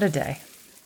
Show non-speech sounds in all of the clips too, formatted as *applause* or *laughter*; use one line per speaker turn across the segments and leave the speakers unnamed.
What a day.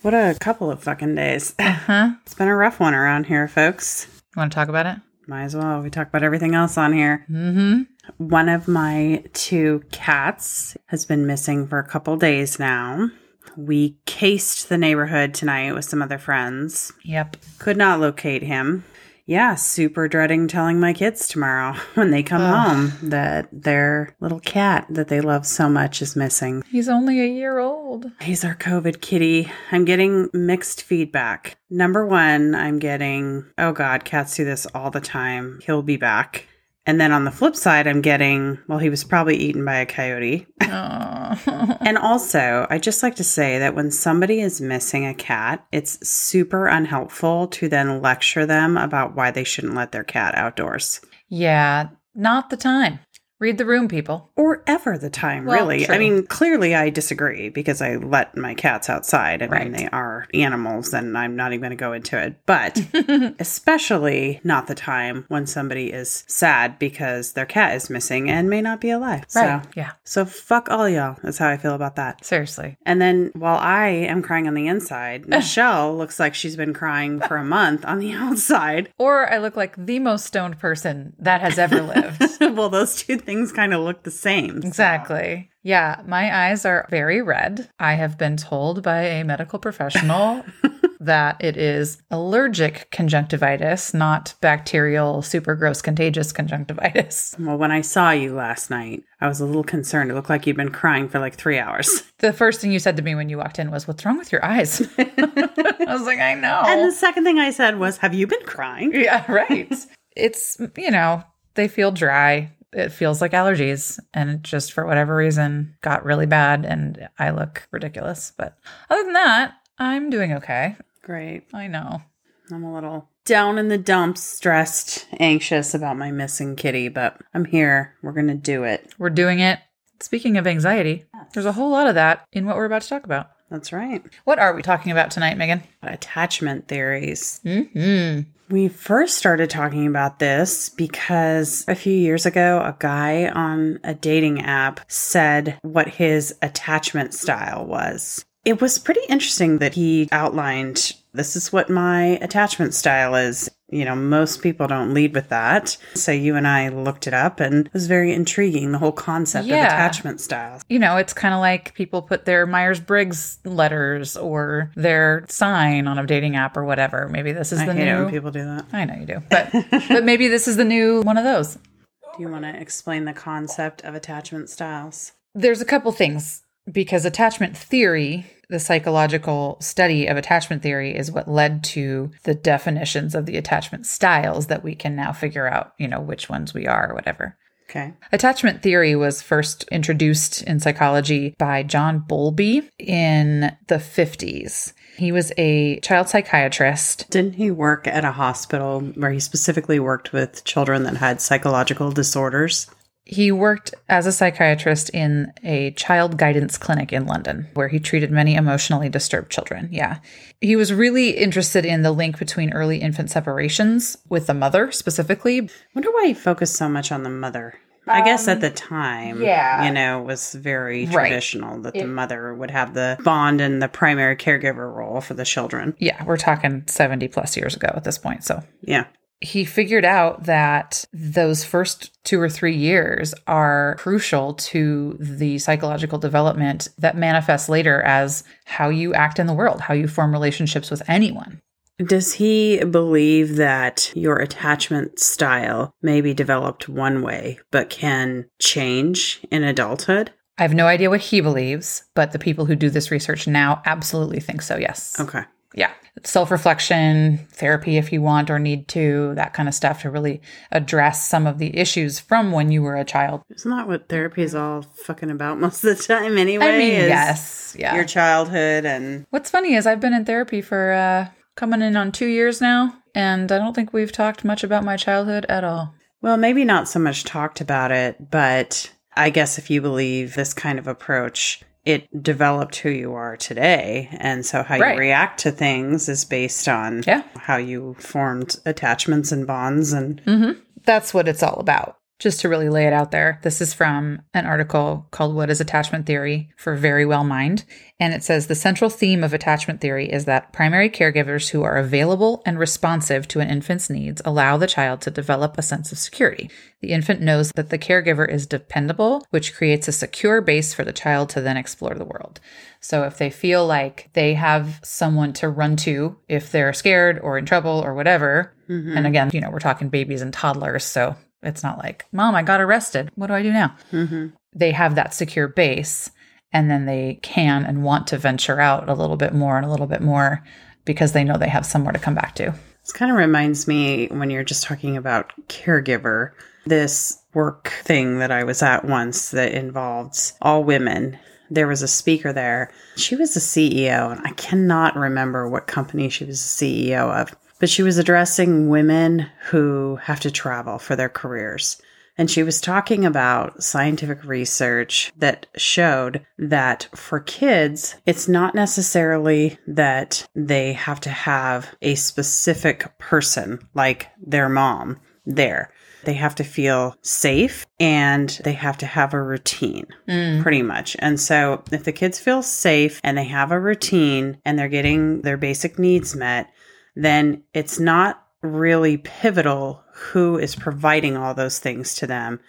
What a couple of fucking days. *laughs*
Huh?
It's been a rough one around here, folks.
Want to talk about it?
Might as well. We talk about everything else on here.
Mm-hmm.
One of my two cats has been missing for a couple days now. We cased the neighborhood tonight with some other friends.
Yep.
Could not locate him. Yeah, super dreading telling my kids tomorrow *laughs* when they come home that their little cat that they love so much is missing.
He's only a year old.
He's our COVID kitty. I'm getting mixed feedback. Number one, I'm getting, oh God, cats do this all the time. He'll be back. And then on the flip side, I'm getting, well, he was probably eaten by a coyote. And also, I just like to say that when somebody is missing a cat, it's super unhelpful to then lecture them about why they shouldn't let their cat outdoors.
yeah, not the time. Read the room, people.
Or ever the time,
Well,
really.
true.
I mean, clearly I disagree because I let my cats outside. I
Right.
mean, they are animals and I'm not even going to go into it. But *laughs* especially not the time when somebody is sad because their cat is missing and may not be alive.
Right.
So,
Yeah.
so fuck all y'all. That's how I feel about that.
Seriously.
And then while I am crying on the inside, *laughs* Michelle looks like she's been crying for a month on the *laughs* outside.
Or I look like the most stoned person that has ever lived.
Well, those two things kind of look the same. so-
Exactly. Yeah, my eyes are very red. I have been told by a medical professional *laughs* that it is allergic conjunctivitis, not bacterial, super gross, contagious conjunctivitis. *laughs*
Well, when I saw you last night, I was a little concerned. It looked like you'd been crying for like three hours. *laughs*
The first thing you said to me when you walked in was, What's wrong with your eyes? I was like, I know.
And the second thing I said was, Have you been crying?
yeah, right. it's, you know, they feel dry. It feels like allergies. And it just, for whatever reason, got really bad. And I look ridiculous. But other than that, I'm doing okay.
Great.
I know.
I'm a little down in the dumps, stressed, anxious about my missing kitty, but I'm here. We're going to do it.
We're doing it. Speaking of anxiety, there's a whole lot of that in what we're about to talk about.
That's right.
What are we talking about tonight, Megan?
Attachment theories.
Mm-hmm.
We first started talking about this because a few years ago, a guy on a dating app said what his attachment style was. It was pretty interesting that he outlined this is what my attachment style is. You know, most people don't lead with that. So you and I looked it up and it was very intriguing, the whole concept
Yeah.
of attachment styles.
You know, it's kind of like people put their Myers Briggs letters or their sign on a dating app or whatever. Maybe this is
I
the new.
people do that.
I know you do, but but maybe this is the new one of those.
Do you want to explain the concept of attachment styles?
There's a couple things because attachment theory, the psychological study of attachment theory, is what led to the definitions of the attachment styles that we can now figure out, you know, which ones we are or whatever.
Okay.
Attachment theory was first introduced in psychology by John Bowlby in the 50s. He was a child psychiatrist.
Didn't he work at a hospital where he specifically worked with children that had psychological disorders?
He worked as a psychiatrist in a child guidance clinic in London, where he treated many emotionally disturbed children. Yeah. He was really interested in the link between early infant separations with the mother specifically.
I Wonder why he focused so much on the mother. I guess at um, the time,
yeah.
you know, it was very
Right.
traditional that the mother would have the bond and the primary caregiver role for the children.
Yeah, we're talking 70 plus years ago at this point. So
Yeah.
He figured out that those first two or three years are crucial to the psychological development that manifests later as how you act in the world, how you form relationships with anyone.
Does he believe that your attachment style may be developed one way, but can change in adulthood?
I have no idea what he believes, but the people who do this research now absolutely think so, yes.
Okay.
Yeah. Self reflection, therapy if you want or need to, that kind of stuff to really address some of the issues from when you were a child.
Isn't that what therapy is all fucking about *laughs* most of the time anyway?
I mean, yes. Yeah.
Your childhood and
What's funny is I've been in therapy for uh, coming in on two years now, and I don't think we've talked much about my childhood at all.
Well, maybe not so much talked about it, but I guess if you believe this kind of approach, it developed who you are today. And so how
Right.
you react to things is based on
Yeah.
how you formed attachments and bonds. And mm-hmm.
That's what it's all about. Just to really lay it out there, this is from an article called What is Attachment Theory for Very Well Mind. And it says the central theme of attachment theory is that primary caregivers who are available and responsive to an infant's needs allow the child to develop a sense of security. The infant knows that the caregiver is dependable, which creates a secure base for the child to then explore the world. So if they feel like they have someone to run to if they're scared or in trouble or whatever,
Mm-hmm.
and again, you know, we're talking babies and toddlers, so it's not like, Mom, I got arrested. What do I do now?
Mm-hmm.
They have that secure base, and then they can and want to venture out a little bit more and a little bit more because they know they have somewhere to come back to.
This kind of reminds me when you're just talking about caregiver, this work thing that I was at once that involved all women. There was a speaker there. She was a CEO, and I cannot remember what company she was the CEO of, but she was addressing women who have to travel for their careers. And she was talking about scientific research that showed that for kids, it's not necessarily that they have to have a specific person like their mom there. They have to feel safe and they have to have a routine, mm. pretty much. And so, if the kids feel safe and they have a routine and they're getting their basic needs met, then it's not really pivotal who is providing all those things to them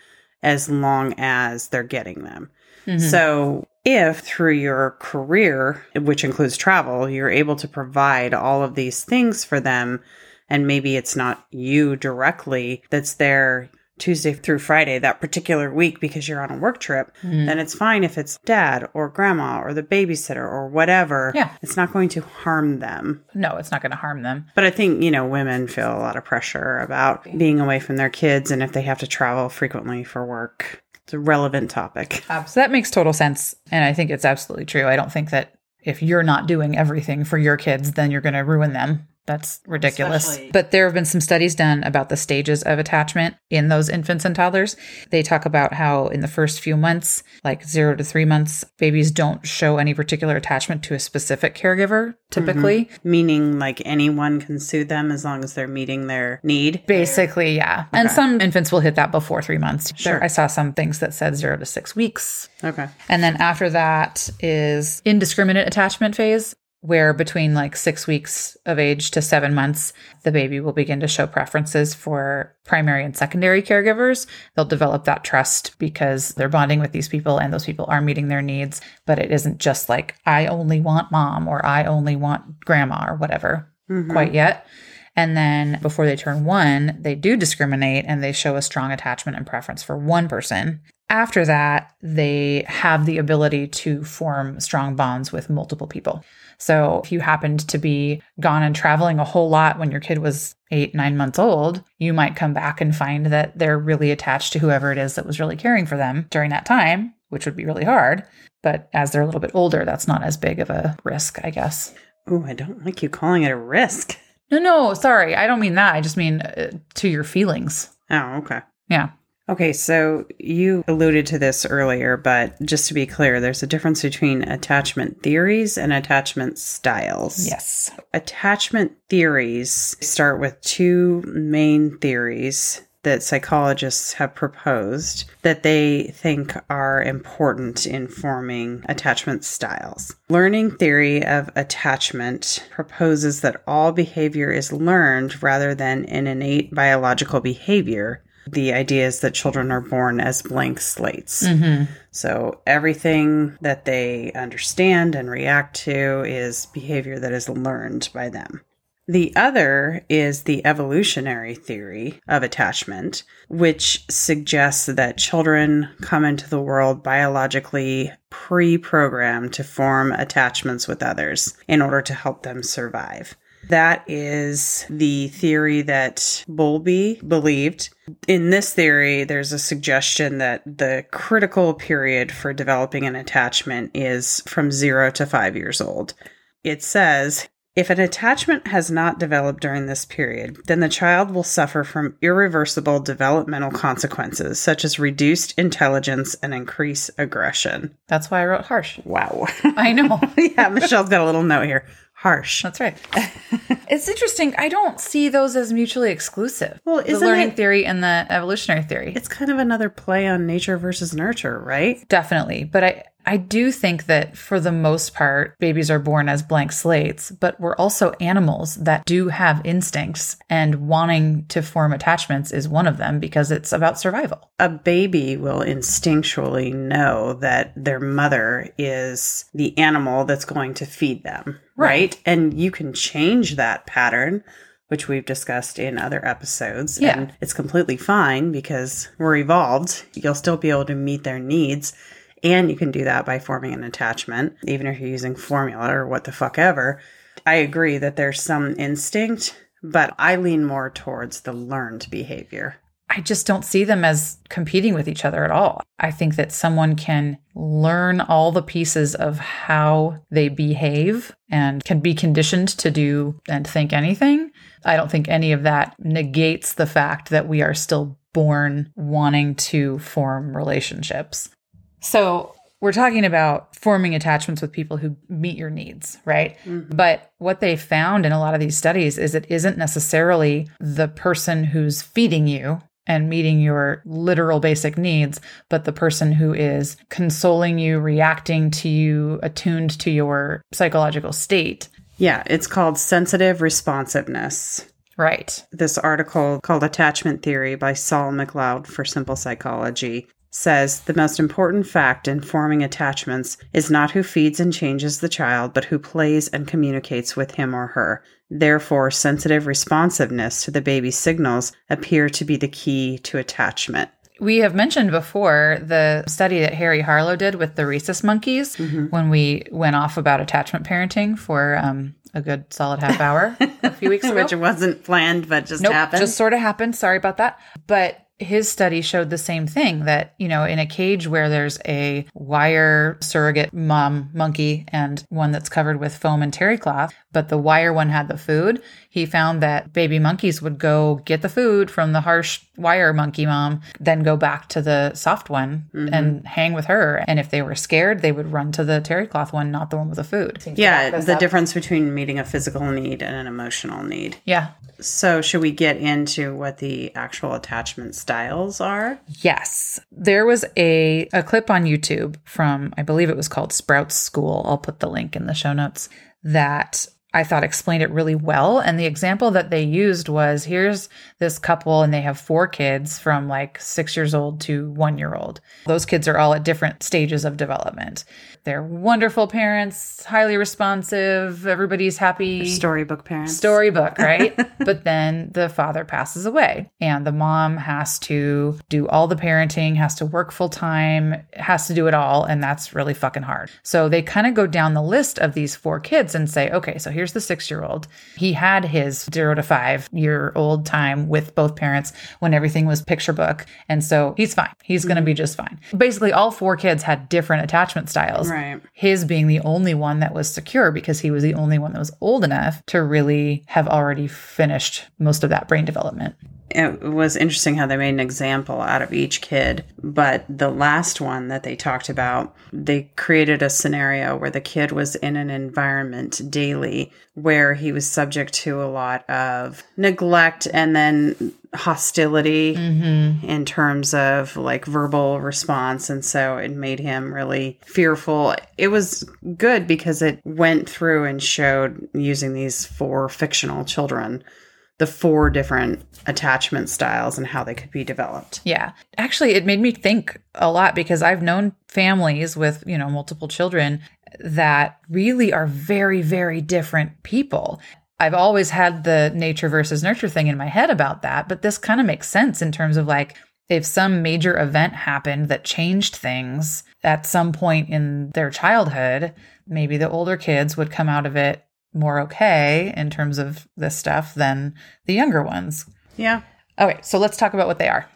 as long as they're getting them. Mm-hmm. So, if through your career, which includes travel, you're able to provide all of these things for them, and maybe it's not you directly that's there Tuesday through Friday that particular week because you're on a work trip, then it's fine if it's dad or grandma or the babysitter or whatever.
Yeah.
It's not going to harm them.
No, it's not going to harm them.
But I think, you know, women feel a lot of pressure about being away from their kids and if they have to travel frequently for work. It's a relevant topic.
Uh, so that makes total sense. And I think it's absolutely true. I don't think that if you're not doing everything for your kids, then you're going to ruin them. That's ridiculous.
Especially-
But there have been some studies done about the stages of attachment in those infants and toddlers. They talk about how in the first few months, like zero to three months, babies don't show any particular attachment to a specific caregiver, typically. Mm-hmm.
Meaning, like anyone can sue them as long as they're meeting their need.
Basically, yeah. And some infants will hit that before three months. There-
Sure.
I saw some things that said zero to six weeks.
Okay.
And then after that is indiscriminate attachment phase, where between like six weeks of age to seven months, the baby will begin to show preferences for primary and secondary caregivers. They'll develop that trust because they're bonding with these people and those people are meeting their needs. But it isn't just like, I only want mom or I only want grandma or whatever mm-hmm. quite yet. And then before they turn one, they do discriminate and they show a strong attachment and preference for one person. After that, they have the ability to form strong bonds with multiple people. So if you happened to be gone and traveling a whole lot when your kid was eight, nine months old, you might come back and find that they're really attached to whoever it is that was really caring for them during that time, which would be really hard. But as they're a little bit older, that's not as big of a risk, I guess.
Oh, I don't like you calling it a risk.
No, no, sorry. I don't mean that. I just mean uh, to your feelings.
Oh, okay.
Yeah.
Okay, so you alluded to this earlier, but just to be clear, there's a difference between attachment theories and attachment styles.
Yes.
Attachment theories start with two main theories that psychologists have proposed that they think are important in forming attachment styles. Learning theory of attachment proposes that all behavior is learned rather than an innate biological behavior. The idea is that children are born as blank slates. Mm-hmm. So everything that they understand and react to is behavior that is learned by them. The other is the evolutionary theory of attachment, which suggests that children come into the world biologically pre programmed to form attachments with others in order to help them survive. That is the theory that Bowlby believed. In this theory, there's a suggestion that the critical period for developing an attachment is from zero to five years old. It says, if an attachment has not developed during this period, then the child will suffer from irreversible developmental consequences, such as reduced intelligence and increased aggression.
That's why I wrote harsh.
Wow. *laughs*
I know. *laughs*
yeah, Michelle's got a little note here. harsh.
That's right. it's interesting. I don't see those as mutually exclusive.
Well,
the learning
it-
theory and the evolutionary theory.
It's kind of another play on nature versus nurture, right?
Definitely. But I, I do think that for the most part, babies are born as blank slates, but we're also animals that do have instincts, and wanting to form attachments is one of them because it's about survival.
A baby will instinctually know that their mother is the animal that's going to feed them, right? And you can change that pattern. Which we've discussed in other episodes.
Yeah.
And it's completely fine because we're evolved. You'll still be able to meet their needs. And you can do that by forming an attachment, even if you're using formula or what the fuck ever. I agree that there's some instinct, but I lean more towards the learned behavior.
I just don't see them as competing with each other at all. I think that someone can learn all the pieces of how they behave and can be conditioned to do and think anything. I don't think any of that negates the fact that we are still born wanting to form relationships. So, we're talking about forming attachments with people who meet your needs, right? Mm-hmm. But what they found in a lot of these studies is it isn't necessarily the person who's feeding you and meeting your literal basic needs, but the person who is consoling you, reacting to you, attuned to your psychological state.
Yeah, it's called sensitive responsiveness.
Right.
This article called Attachment Theory by Saul McLeod for Simply Psychology says the most important fact in forming attachments is not who feeds and changes the child, but who plays and communicates with him or her. Therefore, sensitive responsiveness to the baby's signals appear to be the key to attachment.
We have mentioned before the study that Harry Harlow did with the rhesus monkeys when we went off about attachment parenting for um, a good solid half hour a few weeks *laughs* ago.
Which it wasn't planned, but just
Nope,
happened.
just sort of happened. Sorry about that. But his study showed the same thing that, you know, in a cage where there's a wire surrogate mom monkey and one that's covered with foam and terry cloth, but the wire one had the food, he found that baby monkeys would go get the food from the harsh wire monkey mom, then go back to the soft one mm-hmm. and hang with her. And if they were scared, they would run to the terry cloth one, not the one with the food.
yeah, the difference between meeting a physical need and an emotional need.
Yeah.
So, should we get into what the actual attachment styles are?
Yes. There was a, a clip on YouTube from, I believe it was called Sprouts School. I'll put the link in the show notes that I thought explained it really well. And the example that they used was here's this couple, and they have four kids from like six years old to one year old. Those kids are all at different stages of development. They're wonderful parents, highly responsive, everybody's happy
Storybook parents.
storybook, right? *laughs* but then the father passes away and the mom has to do all the parenting, has to work full time, has to do it all. And that's really fucking hard. So they kind of go down the list of these four kids and say, okay, so here's the six year old. He had his zero to five year old time with both parents when everything was picture book. And so he's fine. He's going to mm-hmm. be just fine. Basically, all four kids had different attachment styles
Right.
His being the only one that was secure because he was the only one that was old enough to really have already finished most of that brain development.
It was interesting how they made an example out of each kid. But the last one that they talked about, they created a scenario where the kid was in an environment daily where he was subject to a lot of neglect and then hostility mm-hmm. in terms of like verbal response. And so it made him really fearful. It was good because it went through and showed using these four fictional children the four different attachment styles and how they could be developed.
Yeah. Actually, it made me think a lot because I've known families with, you know, multiple children that really are very, very different people. I've always had the nature versus nurture thing in my head about that, but this kind of makes sense in terms of like, if some major event happened that changed things at some point in their childhood, maybe the older kids would come out of it more okay in terms of this stuff than the younger ones.
Yeah.
Okay, so let's talk about what they are.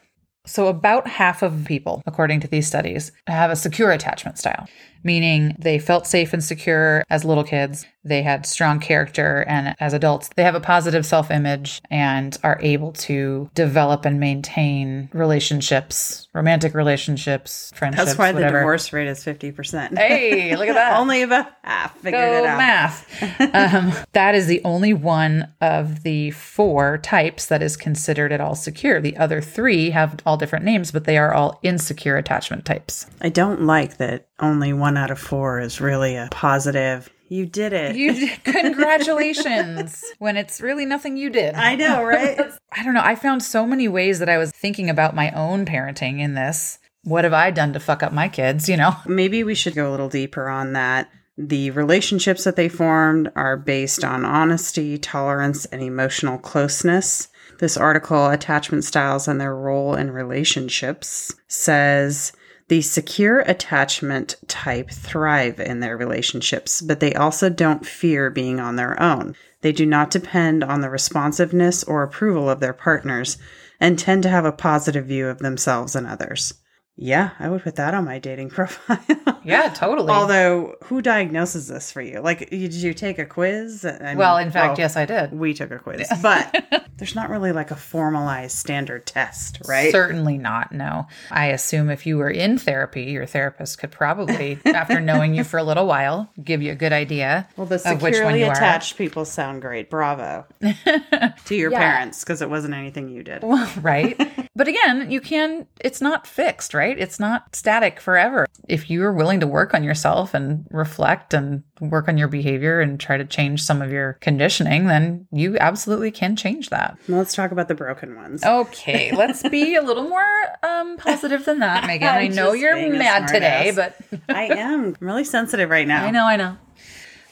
So, about half of people, according to these studies, have a secure attachment style. Meaning they felt safe and secure as little kids. They had strong character, and as adults, they have a positive self image and are able to develop and maintain relationships, romantic relationships, friendships.
That's why
whatever.
the divorce rate is 50%.
Hey, look at that. *laughs*
Only about half figured
Go
it out.
math. *laughs* um, that is the only one of the four types that is considered at all secure. The other three have all different names, but they are all insecure attachment types.
I don't like that only one out of four is really a positive. You did it.
You *laughs* congratulations when it's really nothing you did.
I know, right? *laughs*
I don't know. I found so many ways that I was thinking about my own parenting in this. What have I done to fuck up my kids, you know?
Maybe we should go a little deeper on that. The relationships that they formed are based on honesty, tolerance, and emotional closeness. This article, Attachment Styles and Their Role in Relationships, says the secure attachment type thrive in their relationships, but they also don't fear being on their own. They do not depend on the responsiveness or approval of their partners and tend to have a positive view of themselves and others. Yeah, I would put that on my dating *laughs* profile.
Yeah, totally.
Although, who diagnoses this for you? Like, did you take a quiz? I mean,
well, in fact,
well,
yes, I did.
we took a quiz, but *laughs* there's not really like a formalized standard test, right?
Certainly not. No. I assume if you were in therapy, your therapist could probably, *laughs* after knowing you for a little while, give you a good idea
Well, the
of which one
securely attached people sound great. Bravo *laughs* to your
Yeah.
parents because it wasn't anything you did.
Well, *laughs* right? but again, you can, it's not fixed, right? It's not static forever. If you are willing to work on yourself and reflect and work on your behavior and try to change some of your conditioning, then you absolutely can change that.
Let's talk about the broken ones.
Okay, let's be a little more um, positive than that, Megan. *laughs* I know you're mad today,
smartass.
but *laughs*
I am I'm really sensitive right now.
I know, I know.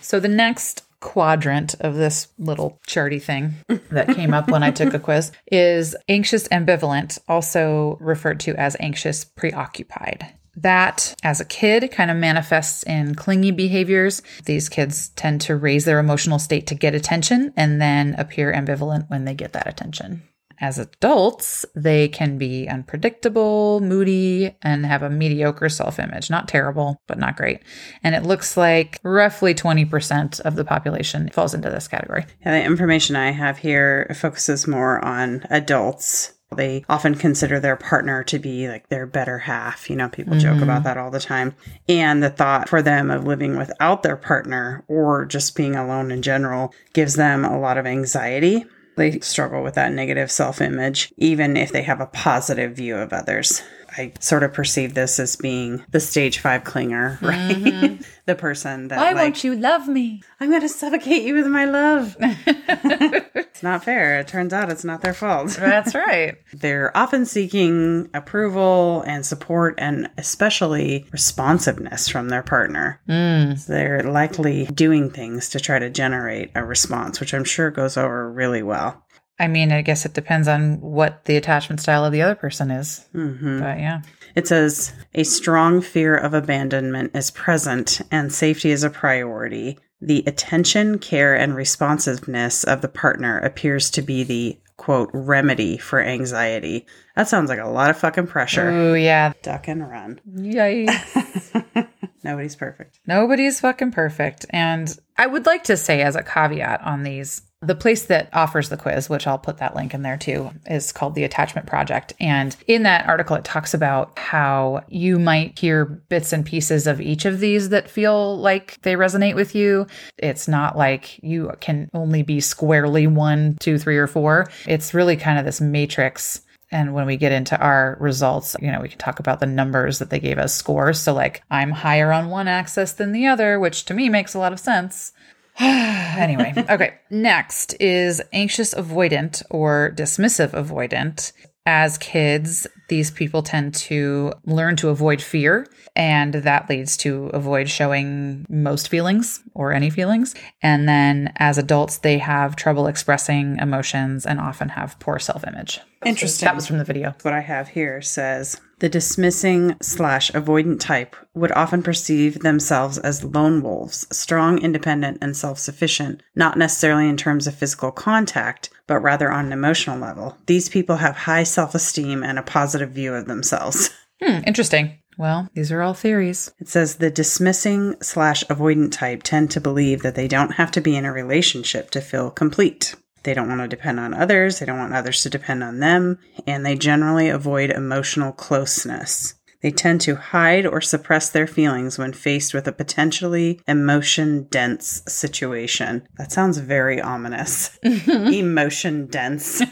So the next quadrant of this little charty thing that came up when I took a quiz *laughs* is anxious ambivalent, also referred to as anxious preoccupied. That, as a kid, kind of manifests in clingy behaviors. These kids tend to raise their emotional state to get attention and then appear ambivalent when they get that attention. As adults, they can be unpredictable, moody, and have a mediocre self image. Not terrible, but not great. And it looks like roughly 20% of the population falls into this category.
Yeah, the information I have here focuses more on adults. They often consider their partner to be like their better half. You know, people joke about mm-hmm. that all the time. And the thought for them of living without their partner or just being alone in general gives them a lot of anxiety. They struggle with that negative self image, even if they have a positive view of others. I sort of perceive this as being the stage five clinger, *laughs* right? the person that
Why
like,
won't you love me?
I'm going to suffocate you with my love. *laughs* it's not fair. It turns out it's not their fault. *laughs*
That's right.
They're often seeking approval and support and especially responsiveness from their partner.
Mm.
So they're likely doing things to try to generate a response, which I'm sure goes over really well.
I mean, I guess it depends on what the attachment style of the other person is.
hmm
But yeah.
It says a strong fear of abandonment is present and safety is a priority. The attention, care, and responsiveness of the partner appears to be the quote remedy for anxiety. That sounds like a lot of fucking pressure.
Oh, yeah.
Duck and run.
Yikes. *laughs*
Nobody's perfect.
Nobody's fucking perfect. And I would like to say, as a caveat on these, the place that offers the quiz, which I'll put that link in there too, is called the Attachment Project. And in that article, it talks about how you might hear bits and pieces of each of these that feel like they resonate with you. It's not like you can only be squarely one, two, three, or four. It's really kind of this matrix and when we get into our results, you know, we can talk about the numbers that they gave us scores. So, like, I'm higher on one axis than the other, which to me makes a lot of sense. *sighs* anyway, *laughs* okay. Next is anxious avoidant or dismissive avoidant. As kids, these people tend to learn to avoid fear, and that leads to avoid showing most feelings or any feelings. And then as adults, they have trouble expressing emotions and often have poor self image.
Interesting.
That was from the video.
What I have here says the dismissing slash avoidant type would often perceive themselves as lone wolves, strong, independent, and self sufficient, not necessarily in terms of physical contact, but rather on an emotional level. These people have high self esteem and a positive view of themselves. *laughs*
Hmm, interesting. Well, these are all theories.
It says the dismissing slash avoidant type tend to believe that they don't have to be in a relationship to feel complete. They don't want to depend on others, they don't want others to depend on them, and they generally avoid emotional closeness. They tend to hide or suppress their feelings when faced with a potentially emotion dense situation. That sounds very ominous. *laughs* emotion dense. *laughs*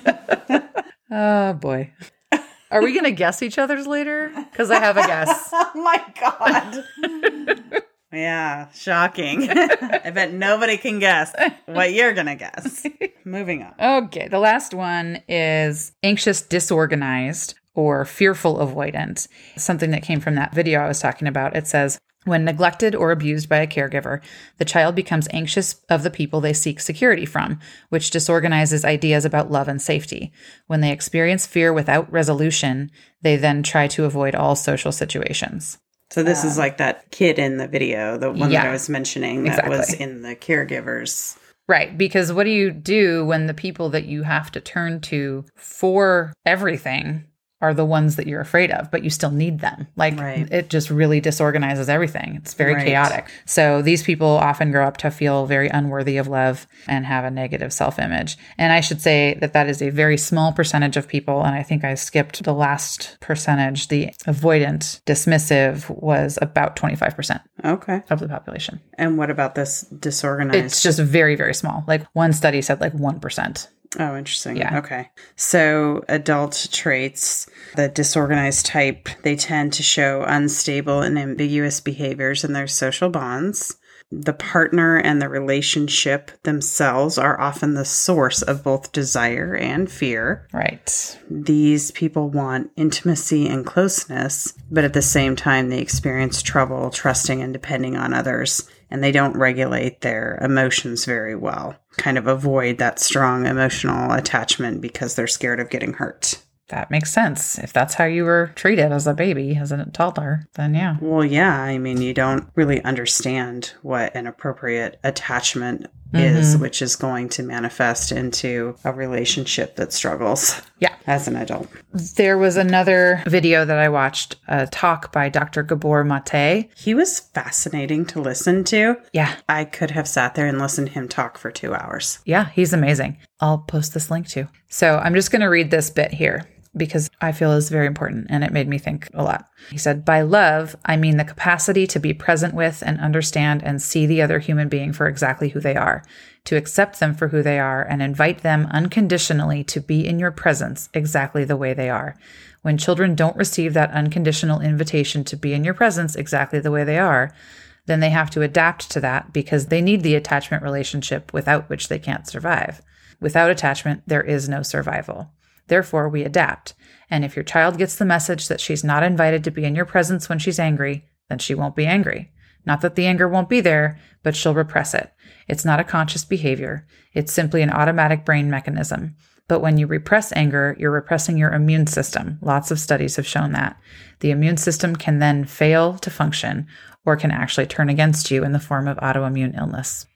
Oh boy. Are we going to guess each other's later? Because I have a guess. *laughs*
oh my God. Yeah, shocking. *laughs* I bet nobody can guess what you're going to guess. *laughs* Moving on.
Okay, the last one is anxious disorganized or fearful avoidant. Something that came from that video I was talking about. It says, when neglected or abused by a caregiver, the child becomes anxious of the people they seek security from, which disorganizes ideas about love and safety. When they experience fear without resolution, they then try to avoid all social situations.
So this is um, like that kid in the video, the one that I was mentioning that was in the caregivers.
Right. Because what do you do when the people that you have to turn to for everything are the ones that you're afraid of, but you still need them? Like
Right.
it just really disorganizes everything. It's very
Right.
chaotic. So these people often grow up to feel very unworthy of love and have a negative self image. And I should say that that is a very small percentage of people. And I think I skipped the last percentage. The avoidant, dismissive was about 25%
Okay.
of the population.
And what about this disorganized?
It's just very, very small. Like one study said like 1%.
Oh, interesting.
Yeah.
Okay. So, adult traits, the disorganized type, they tend to show unstable and ambiguous behaviors in their social bonds. The partner and the relationship themselves are often the source of both desire and fear.
Right.
These people want intimacy and closeness, but at the same time, they experience trouble trusting and depending on others, and they don't regulate their emotions very well. Kind of avoid that strong emotional attachment because they're scared of getting hurt.
That makes sense. If that's how you were treated as a baby, as a toddler, then yeah.
Well, yeah, I mean, you don't really understand what an appropriate attachment is, mm-hmm. which is going to manifest into a relationship that struggles
Yeah.
as an adult.
There was another video that I watched, a talk by Dr. Gabor Maté.
He was fascinating to listen to.
Yeah.
I could have sat there and listened to him talk for two hours.
Yeah, he's amazing. I'll post this link too. So I'm just going to read this bit here because I feel is very important and it made me think a lot. He said, By love, I mean the capacity to be present with and understand and see the other human being for exactly who they are, to accept them for who they are and invite them unconditionally to be in your presence exactly the way they are. When children don't receive that unconditional invitation to be in your presence exactly the way they are, then they have to adapt to that because they need the attachment relationship without which they can't survive. Without attachment, there is no survival. Therefore, we adapt. And if your child gets the message that she's not invited to be in your presence when she's angry, then she won't be angry. Not that the anger won't be there, but she'll repress it. It's not a conscious behavior. It's simply an automatic brain mechanism. But when you repress anger, you're repressing your immune system. Lots of studies have shown that. The immune system can then fail to function or can actually turn against you in the form of autoimmune illness.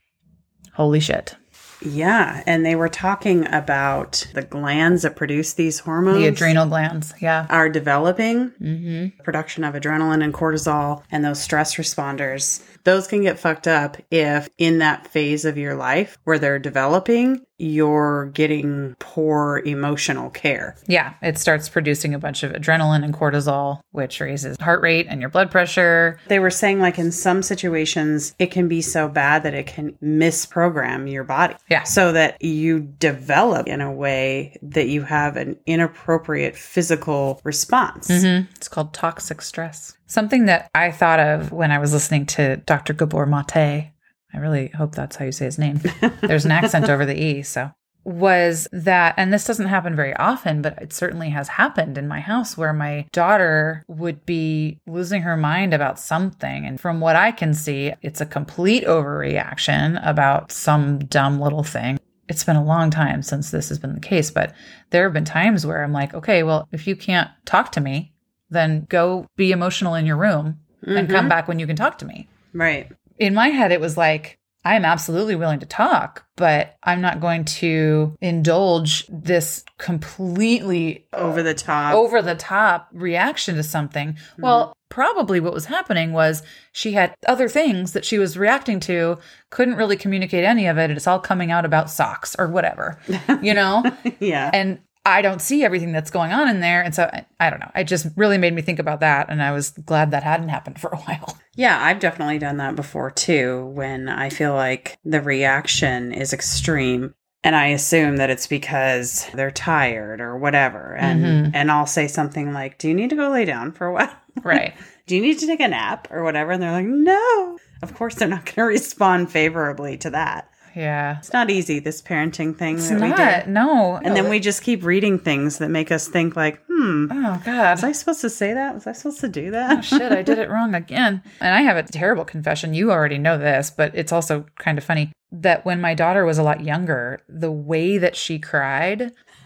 Holy shit.
Yeah. And they were talking about the glands that produce these hormones.
The adrenal glands. Yeah.
are developing mm-hmm. production of adrenaline and cortisol and those stress responders those can get fucked up if in that phase of your life where they're developing you're getting poor emotional care
Yeah. It starts producing a bunch of adrenaline and cortisol, which raises heart rate and your blood pressure.
they were saying like in some situations it can be so bad that it can misprogram your body
Yeah.
so that you develop in a way that you have an inappropriate physical response
Mm-hmm. It's called toxic stress. Something that I thought of when I was listening to Dr. Gabor Maté, I really hope that's how you say his name. There's an accent over the E, so was that, and this doesn't happen very often, but it certainly has happened in my house where my daughter would be losing her mind about something. And from what I can see, it's a complete overreaction about some dumb little thing. It's been a long time since this has been the case, but there have been times where I'm like, okay, well, if you can't talk to me, then go be emotional in your room and come mm-hmm. back when you can talk to me
right
in my head, it was like, I'm absolutely willing to talk, but I'm not going to indulge this completely
Over the top.
over the top reaction to something. Mm-hmm. Well, probably what was happening was she had other things that she was reacting to, couldn't really communicate any of it. and It's all coming out about socks or whatever, you know? *laughs*
yeah.
and I don't see everything that's going on in there. And so I, I don't know. It just really made me think about that. And I was glad that hadn't happened for a *laughs* while.
Yeah, I've definitely done that before too when I feel like the reaction is extreme and I assume that it's because they're tired or whatever and
Mhm.
and I'll say something like, "Do you need to go lay down for a while?" *laughs*
Right.
Do you need to take a nap or whatever? And they're like, "No." Of course they're not going *laughs* to respond favorably to that.
Yeah.
It's not easy this parenting thing
It's
that we
not.
do.
No.
And then we just keep reading things that make us think like, "Hmm,
Oh, God.
was I supposed to say that? Was I supposed to do
Oh,
that?"
shit, I did it *laughs* wrong again. And I have a terrible confession. You already know this, but it's also kind of funny that when my daughter was a lot younger, the way that she cried, *laughs*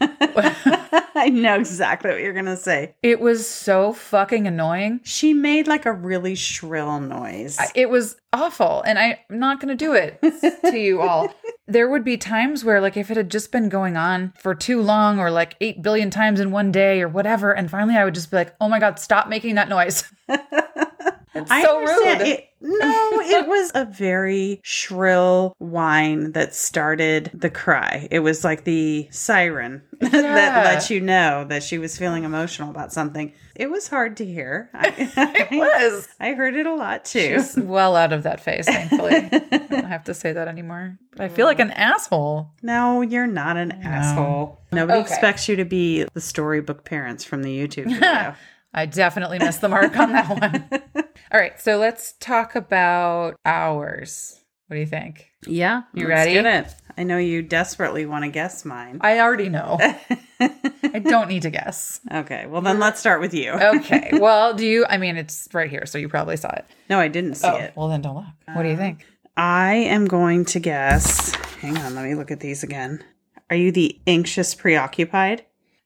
*laughs*
I know exactly what you're going to say.
it was so fucking annoying.
She made like a really shrill noise.
I- It was awful. And I'm not going to do it *laughs* to you all. There would be times where, like, if it had just been going on for too long or like 8 billion times in one day or whatever, and finally I would just be like, oh my God, stop making that noise. *laughs* It's
I
so
understand.
rude.
It- no, it was a very shrill whine that started the cry. It was like the siren *laughs*
Yeah.
that let you know that she was feeling emotional about something. It was hard to hear. *laughs* I,
it was.
I heard it a lot too.
She's well out of that phase, thankfully. I don't *laughs* have to say that anymore. But I feel like an asshole.
No, you're not an asshole. Nobody
Okay.
expects you to be the storybook parents from the YouTube video.
I definitely missed the mark on that one. All right, so let's talk about ours. What do you think?
yeah,
You
let's
ready?
It. I know you desperately want to guess mine.
I already know. *laughs* I don't need to guess.
okay, well then let's start with you.
Okay. *laughs* Well, do you? I mean, it's right here, so you probably saw it.
No, I didn't see
Oh,
it.
well, then don't look. What do you uh, think?
I am going to guess. Hang on, let me look at these again. Are you the anxious preoccupied?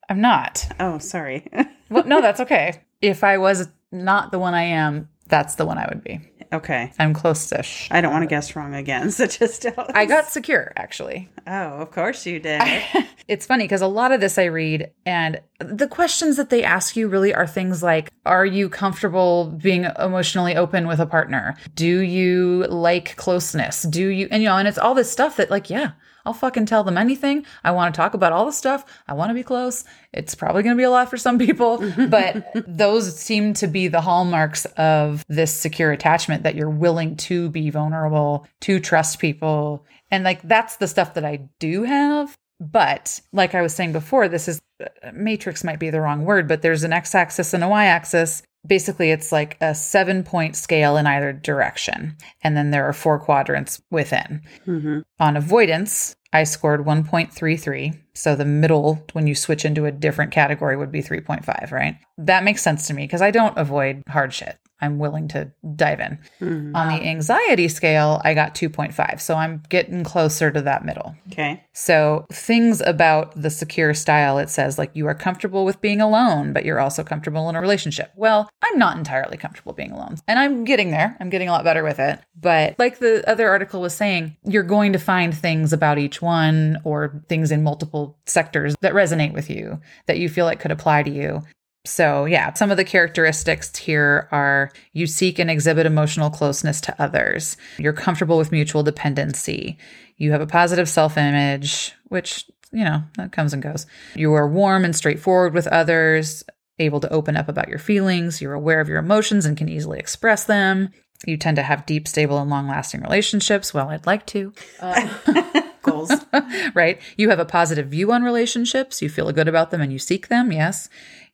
I'm not.
Oh, sorry. *laughs*
Well, no, that's okay. If I was not the one I am, that's the one I would be.
okay.
I'm close-ish.
I don't want to guess wrong again. *laughs* So just
I got secure, actually.
Oh, of course you did. *laughs*
It's funny because a lot of this I read, and the questions that they ask you really are things like Are you comfortable being emotionally open with a partner? Do you like closeness? Do you, and you know, and it's all this stuff that, like, yeah, I'll fucking tell them anything. I want to talk about all the stuff. I want to be close. It's probably going to be a lot for some people, *laughs* but those seem to be the hallmarks of this secure attachment that you're willing to be vulnerable, to trust people. And like that's the stuff that I do have. But like I was saying before, this is uh, matrix might be the wrong word, but there's an x axis and a y axis. Basically, it's like a seven point scale in either direction. And then there are four quadrants within.
hmm
On avoidance, I scored 1.33. So the middle, when you switch into a different category, would be 3.5, right? That makes sense to me because I don't avoid hard shit. I'm willing to dive in.
hmm
On the anxiety scale, I got 2.5. So I'm getting closer to that middle.
Okay.
So, things about the secure style, it says like you are comfortable with being alone, but you're also comfortable in a relationship. Well, I'm not entirely comfortable being alone, and I'm getting there. I'm getting a lot better with it. But, like the other article was saying, you're going to find things about each one or things in multiple sectors that resonate with you that you feel like could apply to you. So, yeah, some of the characteristics here are you seek and exhibit emotional closeness to others. You're comfortable with mutual dependency. You have a positive self image, which, you know, that comes and goes. You are warm and straightforward with others, able to open up about your feelings. You're aware of your emotions and can easily express them. You tend to have deep, stable, and long lasting relationships. Well, I'd like to. *laughs*
Goals. *laughs*
right? You have a positive view on relationships. You feel good about them and you seek them. Yes.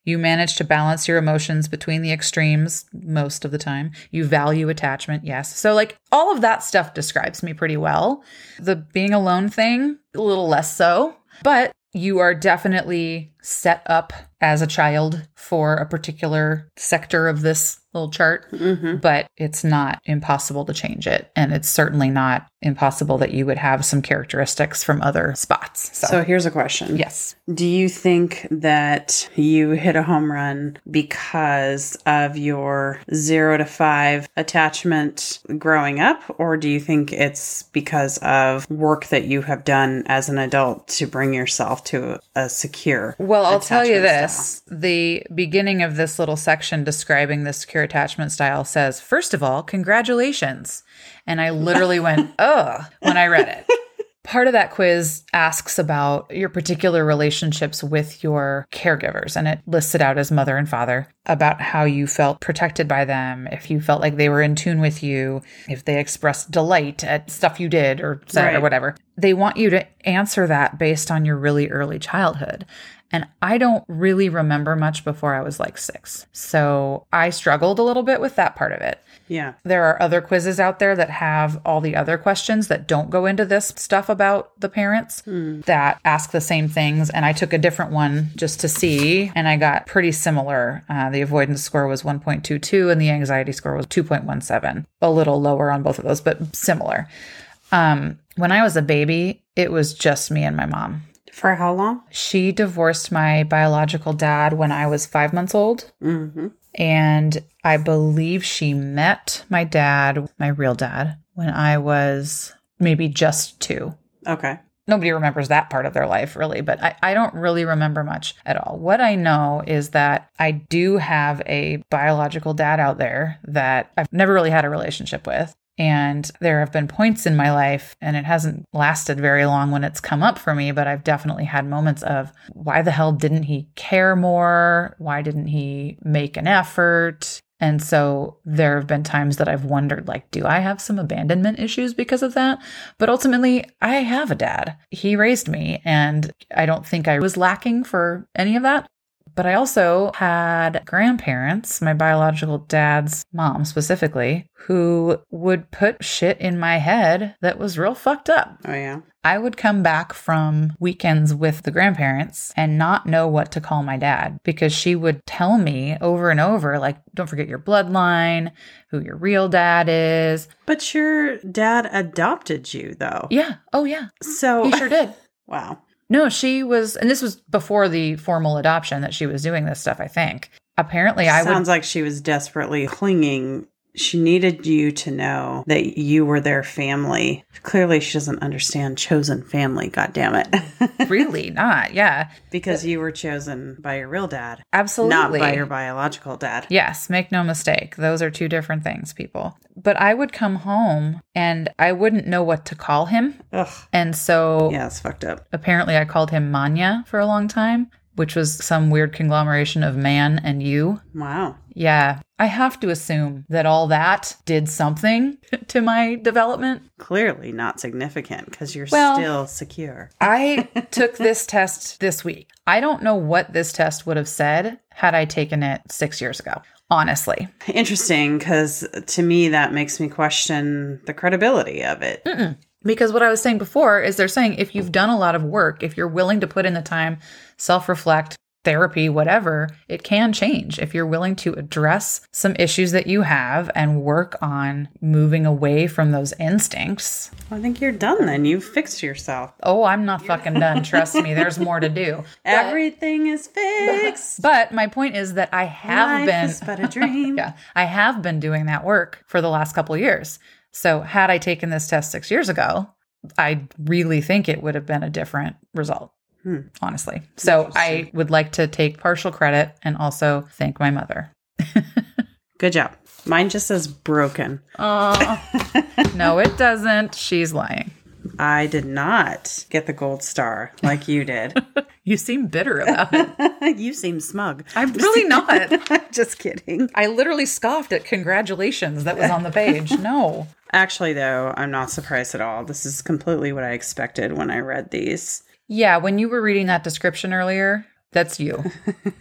You manage to balance your emotions between the extremes most of the time. You value attachment. Yes. So, like, all of that stuff describes me pretty well. The being alone thing, a little less so, but you are definitely set up as a child for a particular sector of this little chart
hmm
but it's not impossible to change it. And it's certainly not impossible that you would have some characteristics from other spots. So,
So here's a question.
yes.
Do you think that you hit a home run because of your zero to five attachment growing up, or do you think it's because of work that you have done as an adult to bring yourself to a secure?
Well, I'll tell you this. The beginning of this little section describing the secure attachment style says, first of all, congratulations. And I *laughs* literally went, ugh, when I read it. Part of that quiz asks about your particular relationships with your caregivers, and it lists it out as mother and father about how you felt protected by them, if you felt like they were in tune with you, if they expressed delight at stuff you did or said or whatever. They want you to answer that based on your really early childhood. And I don't really remember much before I was like six. So I struggled a little bit with that part of it.
Yeah.
There are other quizzes out there that have all the other questions that don't go into this stuff about the parents that ask the same things. And I took a different one just to see, and I got pretty similar. Uh, the avoidance score was 1.22 and the anxiety score was 2.17, a little lower on both of those, but similar. Um, when I was a baby, it was just me and my mom.
For how long?
She divorced my biological dad when I was five months old.
Mm-hmm.
And I believe she met my dad, my real dad, when I was maybe just two.
Okay.
Nobody remembers that part of their life, really, but I, I don't really remember much at all. What I know is that I do have a biological dad out there that I've never really had a relationship with. And there have been points in my life, and it hasn't lasted very long when it's come up for me, but I've definitely had moments of why the hell didn't he care more? Why didn't he make an effort? And so there have been times that I've wondered, like, do I have some abandonment issues because of that? But ultimately, I have a dad. He raised me, and I don't think I was lacking for any of that. But I also had grandparents, my biological dad's mom specifically, who would put shit in my head that was real fucked up.
Oh, yeah.
I would come back from weekends with the grandparents and not know what to call my dad because she would tell me over and over, like, don't forget your bloodline, who your real dad is.
But your dad adopted you, though.
Yeah. Oh, yeah.
So,
He sure *laughs* did.
wow.
No, she was, and this was before the formal adoption that she was doing this stuff, I think. Apparently, I would
Sounds like she was desperately clinging. She needed you to know that you were their family. Clearly, she doesn't understand chosen family. God damn it! *laughs*
really not. Yeah,
because you were chosen by your real dad,
absolutely.
not by your biological dad.
Yes, make no mistake. Those are two different things, people. But I would come home and I wouldn't know what to call him.
Ugh.
And so
Yeah, it's fucked up.
apparently I called him Manya for a long time, which was some weird conglomeration of man and you.
Wow.
Yeah, I have to assume that all that did something *laughs* to my development.
Clearly not significant because you're
Well-
still secure.
I took this *laughs* test this week. I don't know what this test would have said had I taken it six years ago, honestly.
Interesting because to me, that makes me question the credibility of it.
Because what I was saying before is they're saying if you've done a lot of work, if you're willing to put in the time, self reflect, therapy, whatever, it can change. If you're willing to address some issues that you have and work on moving away from those instincts.
I think you're done then. You've fixed yourself.
Oh, I'm not fucking done. Trust me, there's more to do. *laughs*
Everything is fixed.
But my point is that I have
Life
been
is but a dream. *laughs*
yeah, I have been doing that work for the last couple of years. So had I taken this test six years ago, I really think it would have been a different result.
Hmm.
Honestly. So I would like to take partial credit and also thank my mother. *laughs*
Good job. Mine just says broken.
Oh, no, it doesn't. She's lying.
I did not get the gold star like you did. *laughs*
You seem bitter about it. *laughs*
you seem smug.
I'm really not.
just kidding.
I literally scoffed at congratulations that was on the page. No.
Actually, though, I'm not surprised at all. This is completely what I expected when I read these.
Yeah, when you were reading that description earlier, that's you.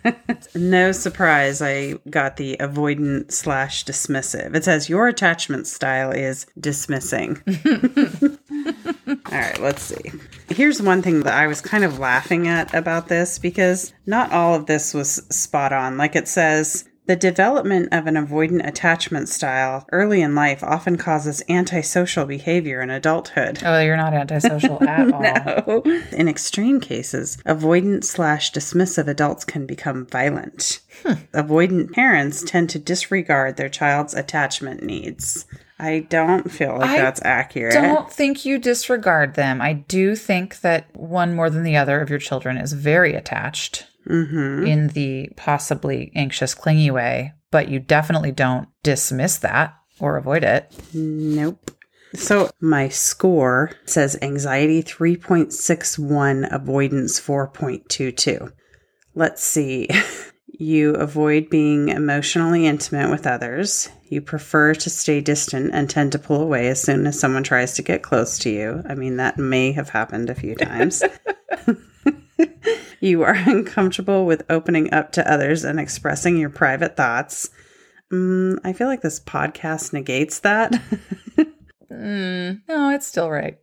*laughs*
No surprise, I got the avoidant slash dismissive. It says your attachment style is dismissing. *laughs* all right, let's see. Here's one thing that I was kind of laughing at about this because not all of this was spot on. Like it says, The development of an avoidant attachment style early in life often causes antisocial behavior in adulthood.
Oh, you're not antisocial *laughs* at all.
No. In extreme cases, avoidant slash dismissive adults can become violent. Hmm. Avoidant parents tend to disregard their child's attachment needs. I don't feel like
I
that's accurate.
I Don't think you disregard them. I do think that one more than the other of your children is very attached
Mm-hmm.
in the possibly anxious, clingy way, but you definitely don't dismiss that or avoid it.
Nope. So my score says anxiety 3.61, avoidance 4.22. Let's see. *laughs* You avoid being emotionally intimate with others. You prefer to stay distant and tend to pull away as soon as someone tries to get close to you. I mean, that may have happened a few times. *laughs* you are *laughs* uncomfortable with opening up to others and expressing your private thoughts. Mm, I feel like this podcast negates that. *laughs*
Mm, no, it's still right.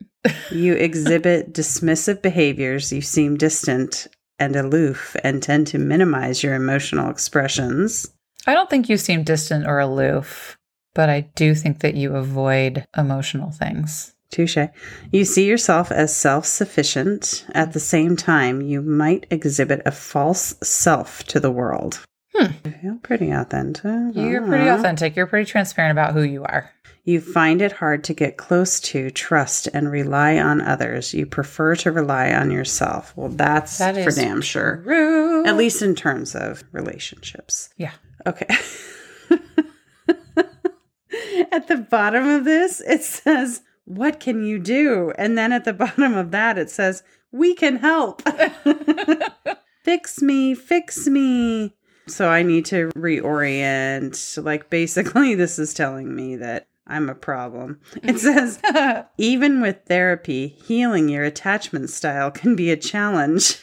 You *laughs* exhibit dismissive behaviors. You seem distant and aloof and tend to minimize your emotional expressions.
I don't think you seem distant or aloof, but I do think that you avoid emotional things.
Touche. You see yourself as self sufficient. At the same time, you might exhibit a false self to the world.
Hmm.
I feel pretty authentic.
You're pretty authentic. You're pretty transparent about who you are.
You find it hard to get close to, trust, and rely on others. You prefer to rely on yourself. Well, that's
That
for damn sure.
True.
At least in terms of relationships.
Yeah.
Okay. *laughs* at the bottom of this, it says, What can you do? And then at the *laughs* bottom of that, it says, We can help. *laughs* fix me, fix me. So I need to reorient. Like, basically, *laughs* this is telling me that I'm a problem. It mm-hmm. says, even with therapy, healing your attachment style can be a challenge.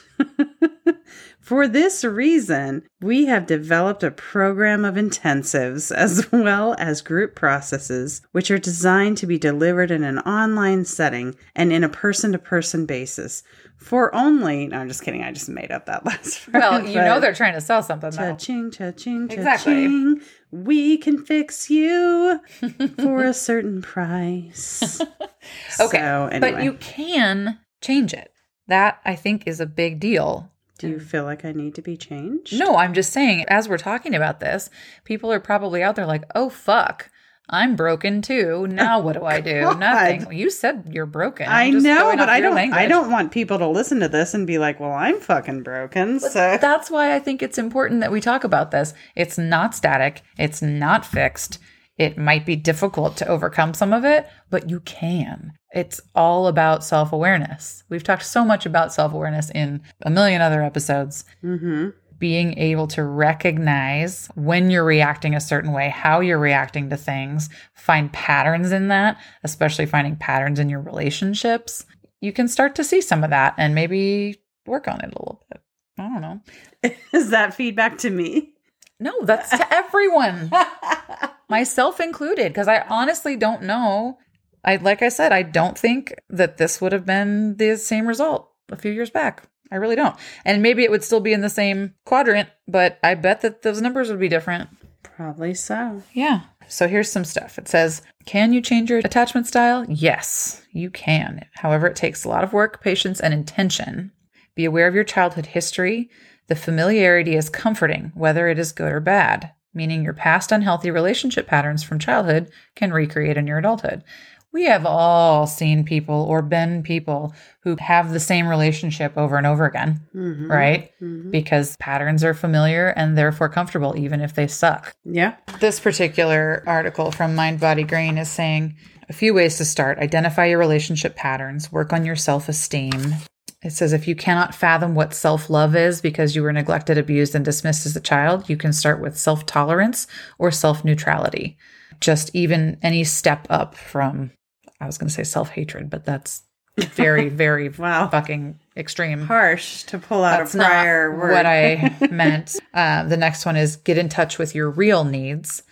For this reason, we have developed a program of intensives *laughs* as well as group processes, which are designed to be delivered in an online setting and in a person to person basis. For only, no, I'm just kidding. I just made up that *laughs* last part.
well, you know they're trying to sell something though.
Cha-ching, cha-ching,
Exactly.
cha-ching. We can fix you *laughs* for a certain price.
Okay,
So, anyway,
But you can change it. That I think is a big deal.
Do you feel like I need to be changed?
No, I'm just saying, as we're talking about this, people are probably out there like, oh, fuck, I'm broken too. Now what do I *laughs* do?
God.
Nothing. You said you're broken.
I know, but I don't. I don't want people to listen to this and be like, "Well, I'm fucking broken." So
That's why I think it's important that we talk about this. It's not static, it's not fixed. It might be difficult to overcome some of it, but you can. It's all about self awareness. We've talked so much about self awareness in a million other episodes.
Mhm.
Being able to recognize when you're reacting a certain way, how you're reacting to things, find patterns in that, especially finding patterns in your relationships. You can start to see some of that and maybe work on it a little bit. I don't know. *laughs*
is that feedback to me?
No, that's to everyone, *laughs* myself included, because I honestly don't know. I like I said, I don't think that this would have been the same result a few years back. I really don't. And maybe it would still be in the same quadrant, but I bet that those numbers would be different.
Probably so.
Yeah. So here's some stuff. It says, Can you change your attachment style? Yes, you can. However, it takes a lot of work, patience, and intention. Be aware of your childhood history. The familiarity is comforting, whether it is good or bad, meaning your past unhealthy relationship patterns from childhood can recreate in your adulthood. We have all seen people or been people who have the same relationship over and over again,
Mhm.
right?
Mhm.
Because patterns are familiar and therefore comfortable, even if they suck.
Yeah.
This particular article from MindBodyGreen is saying a few ways to start identify your relationship patterns, work on your self esteem. It says if you cannot fathom what self love is because you were neglected, abused, and dismissed as a child, you can start with self tolerance or self neutrality. Just even any step up from, I was going to say self hatred, but that's very, *laughs* very
Wow.
fucking extreme.
Harsh to pull out
That's
a prior
not
word.
what I *laughs* meant. Uh, the next one is get in touch with your real needs.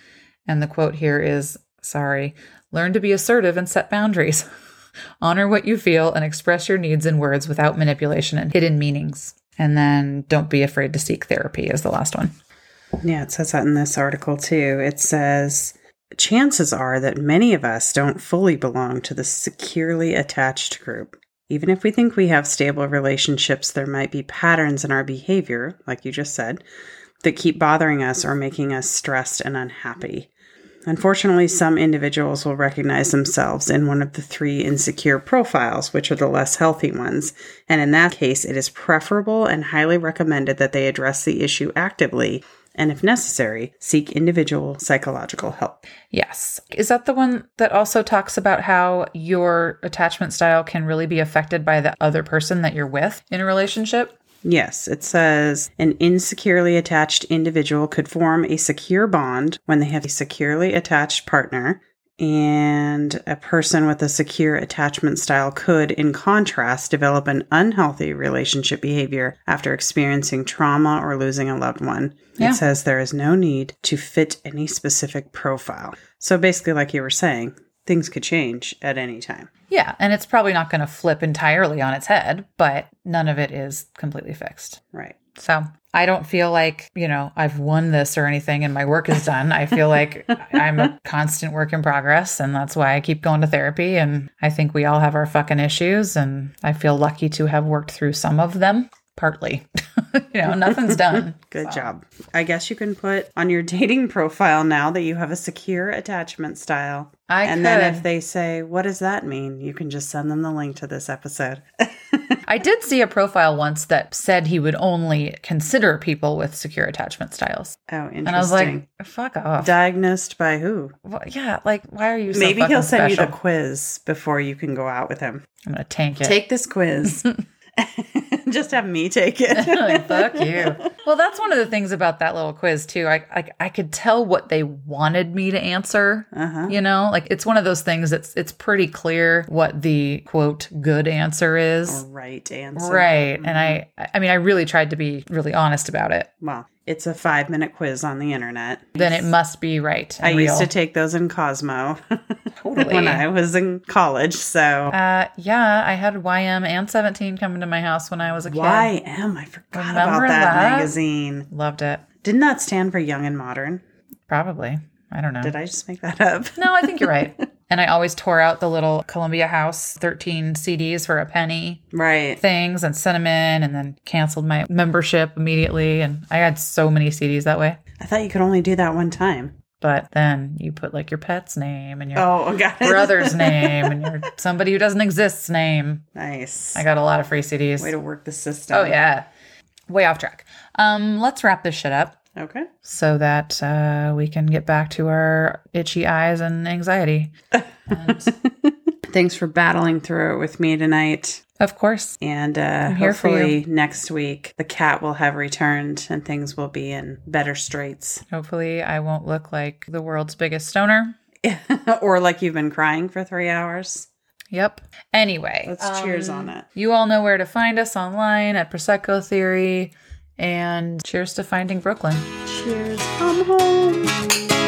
And the quote here is sorry, learn to be assertive and set boundaries. *laughs* Honor what you feel and express your needs in words without manipulation and hidden meanings. And then don't be afraid to seek therapy is the last one.
Yeah, it says that in this article too. It says chances are that many of us don't fully belong to the securely attached group. Even if we think we have stable relationships, there might be patterns in our behavior, like you just said, that keep bothering us or making us stressed and unhappy. Unfortunately, some individuals will recognize themselves in one of the three insecure profiles, which are the less healthy ones. And in that case, it is preferable and highly recommended that they address the issue actively and, if necessary, seek individual psychological help.
Yes. Is that the one that also talks about how your attachment style can really be affected by the other person that you're with in a relationship?
Yes, it says an insecurely attached individual could form a secure bond when they have a securely attached partner. And a person with a secure attachment style could, in contrast, develop an unhealthy relationship behavior after experiencing trauma or losing a loved one.
Yeah.
It says there is no need to fit any specific profile. So basically, like you were saying, things could change at any time.
Yeah. And it's probably not going to flip entirely on its head, but none of it is completely fixed.
Right.
So I don't feel like, you know, I've won this or anything and my work is done. I feel like *laughs* I'm a constant work in progress. And that's why I keep going to therapy. And I think we all have our fucking issues. And I feel lucky to have worked through some of them, partly. *laughs* you know, nothing's done. *laughs*
Good
So,
job. I guess you can put on your *laughs* dating profile now that you have a secure attachment style.
I
and
could.
then if they say, what does that mean? You can just send them the link to this episode.
I did see a profile once that said he would only consider people with secure attachment styles.
oh, interesting.
And I was like, fuck off.
Diagnosed by who?
Well, yeah, like, why are you so
Maybe he'll send you
special?
the quiz before you can go out with him.
I'm going to tank it.
Take this quiz. *laughs* just have me take it. *laughs*
Like, fuck you. Well, that's one of the things about that little quiz too. I, I I could tell what they wanted me to answer.
Uh-huh.
You know, like it's one of those things that's it's pretty clear what the quote good answer is.
Or right answer.
Right. And I I mean I really tried to be really honest about it.
Well, it's a five minute quiz on the internet.
Then it must be right.
I
and
used to take those in Cosmo *laughs*
Totally.
when I was in college. So
uh yeah, I had YM and 17 coming to my house when I was a kid.
YM, I forgot
Remember
about that,
that?
magazine.
Loved it.
Didn't that stand for Young and Modern?
Probably. I don't know.
Did I just make that up?
No, I think you're right. *laughs* and I always tore out the little Columbia House 13 CDs for a penny
Right.
things and cinnamon and then canceled my membership immediately. And I had so many CDs that way.
I thought you could only do that one time.
But then you put like your pet's name and your
Oh, *laughs*
brother's name and your *laughs* somebody who doesn't exist's name.
Nice.
I got a lot of free CDs.
Way to work the system.
oh, yeah. Way off track. Um, let's wrap this shit up
Okay.
so that uh, we can get back to our itchy eyes and anxiety. And *laughs*
Thanks for battling through it with me tonight.
of course,
And uh,
here for you.
hopefully next week the cat will have returned and things will be in better straits.
Hopefully, I won't look like the world's biggest stoner. *laughs*
or like you've been crying for three hours.
Yep. Anyway,
Let's cheers on it.
You all know where to find us online at Prosecco Theory. And cheers to finding Brooklyn.
Cheers. Come home.